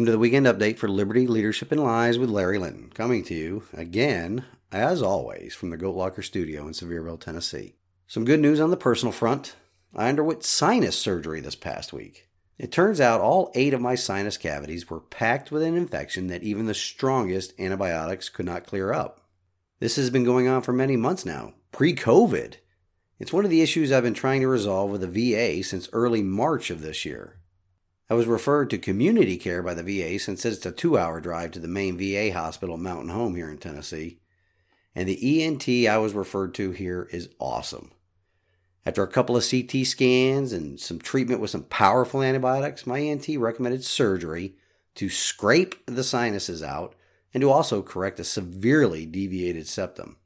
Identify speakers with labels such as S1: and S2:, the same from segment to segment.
S1: Welcome to the weekend update for Liberty Leadership and Lies with Larry Linton, coming to you again, as always, from the Goat Locker studio in Sevierville, Tennessee. Some good news on the personal front. I underwent sinus surgery this past week. It turns out all eight of my sinus cavities were packed with an infection that even the strongest antibiotics could not clear up. This has been going on for many months now, pre COVID. It's one of the issues I've been trying to resolve with the VA since early March of this year. I was referred to community care by the VA since it's a two hour drive to the main VA hospital, Mountain Home, here in Tennessee. And the ENT I was referred to here is awesome. After a couple of CT scans and some treatment with some powerful antibiotics, my ENT recommended surgery to scrape the sinuses out and to also correct a severely deviated septum.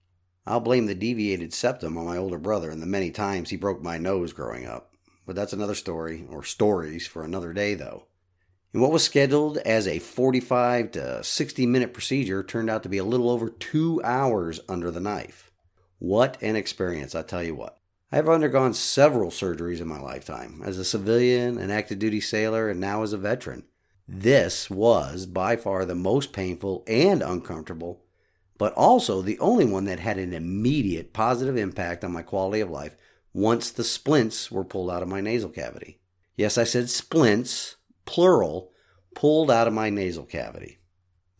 S1: I'll blame the deviated septum on my older brother and the many times he broke my nose growing up. But that's another story, or stories for another day, though. And what was scheduled as a 45 to 60 minute procedure turned out to be a little over two hours under the knife. What an experience, I tell you what. I have undergone several surgeries in my lifetime as a civilian, an active duty sailor, and now as a veteran. This was by far the most painful and uncomfortable, but also the only one that had an immediate positive impact on my quality of life once the splints were pulled out of my nasal cavity. Yes, I said splints, plural, pulled out of my nasal cavity.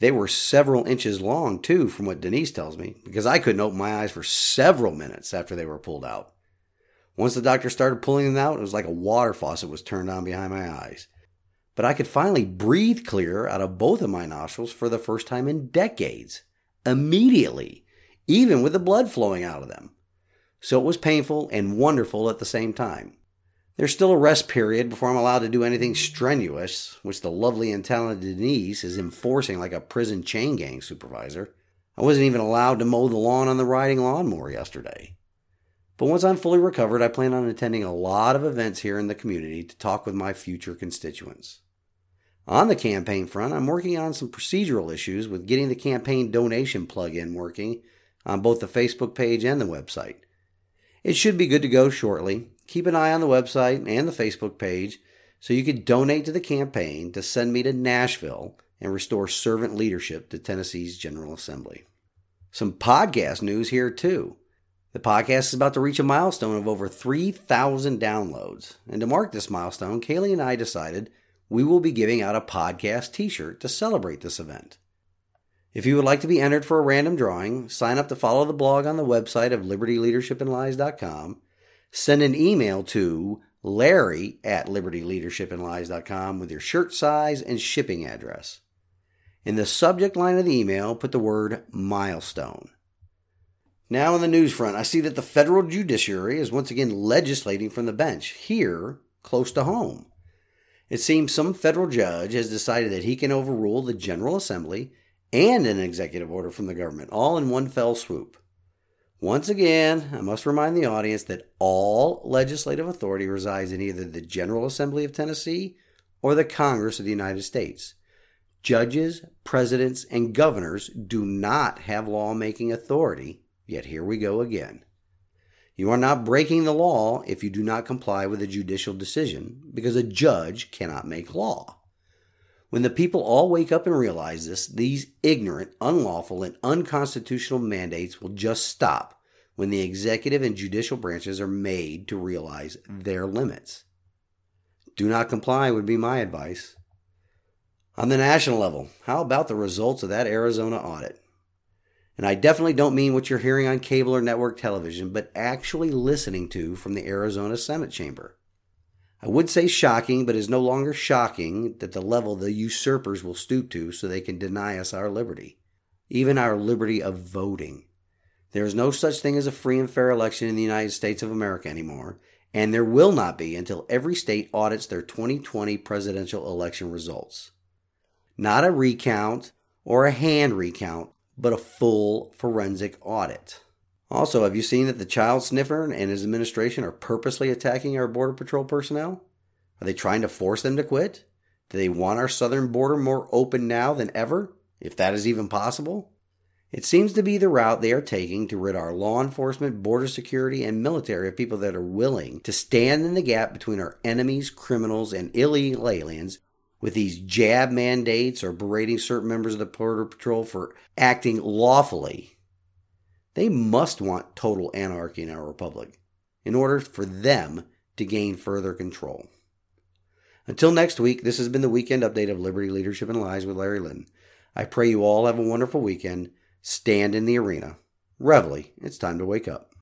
S1: They were several inches long, too, from what Denise tells me, because I couldn't open my eyes for several minutes after they were pulled out. Once the doctor started pulling them out, it was like a water faucet was turned on behind my eyes. But I could finally breathe clear out of both of my nostrils for the first time in decades. Immediately, even with the blood flowing out of them so it was painful and wonderful at the same time. There's still a rest period before I'm allowed to do anything strenuous, which the lovely and talented Denise is enforcing like a prison chain gang supervisor. I wasn't even allowed to mow the lawn on the riding lawnmower yesterday. But once I'm fully recovered, I plan on attending a lot of events here in the community to talk with my future constituents. On the campaign front, I'm working on some procedural issues with getting the campaign donation plug-in working on both the Facebook page and the website. It should be good to go shortly. Keep an eye on the website and the Facebook page so you can donate to the campaign to send me to Nashville and restore servant leadership to Tennessee's General Assembly. Some podcast news here, too. The podcast is about to reach a milestone of over 3,000 downloads. And to mark this milestone, Kaylee and I decided we will be giving out a podcast t shirt to celebrate this event. If you would like to be entered for a random drawing, sign up to follow the blog on the website of libertyleadershipandlies.com. Send an email to larry at libertyleadershipandlies.com with your shirt size and shipping address. In the subject line of the email, put the word milestone. Now, on the news front, I see that the federal judiciary is once again legislating from the bench here, close to home. It seems some federal judge has decided that he can overrule the General Assembly and an executive order from the government, all in one fell swoop. Once again, I must remind the audience that all legislative authority resides in either the General Assembly of Tennessee or the Congress of the United States. Judges, presidents, and governors do not have lawmaking authority, yet here we go again. You are not breaking the law if you do not comply with a judicial decision, because a judge cannot make law. When the people all wake up and realize this, these ignorant, unlawful, and unconstitutional mandates will just stop when the executive and judicial branches are made to realize their limits. Do not comply would be my advice. On the national level, how about the results of that Arizona audit? And I definitely don't mean what you're hearing on cable or network television, but actually listening to from the Arizona Senate chamber. I would say shocking, but is no longer shocking that the level the usurpers will stoop to so they can deny us our liberty, even our liberty of voting. There is no such thing as a free and fair election in the United States of America anymore, and there will not be until every state audits their 2020 presidential election results. Not a recount or a hand recount, but a full forensic audit. Also, have you seen that the child sniffer and his administration are purposely attacking our Border Patrol personnel? Are they trying to force them to quit? Do they want our southern border more open now than ever, if that is even possible? It seems to be the route they are taking to rid our law enforcement, border security, and military of people that are willing to stand in the gap between our enemies, criminals, and illegal aliens with these jab mandates or berating certain members of the Border Patrol for acting lawfully, they must want total anarchy in our republic in order for them to gain further control. Until next week, this has been the weekend update of Liberty Leadership and Lies with Larry Lynn. I pray you all have a wonderful weekend. Stand in the arena. Reveille, it's time to wake up.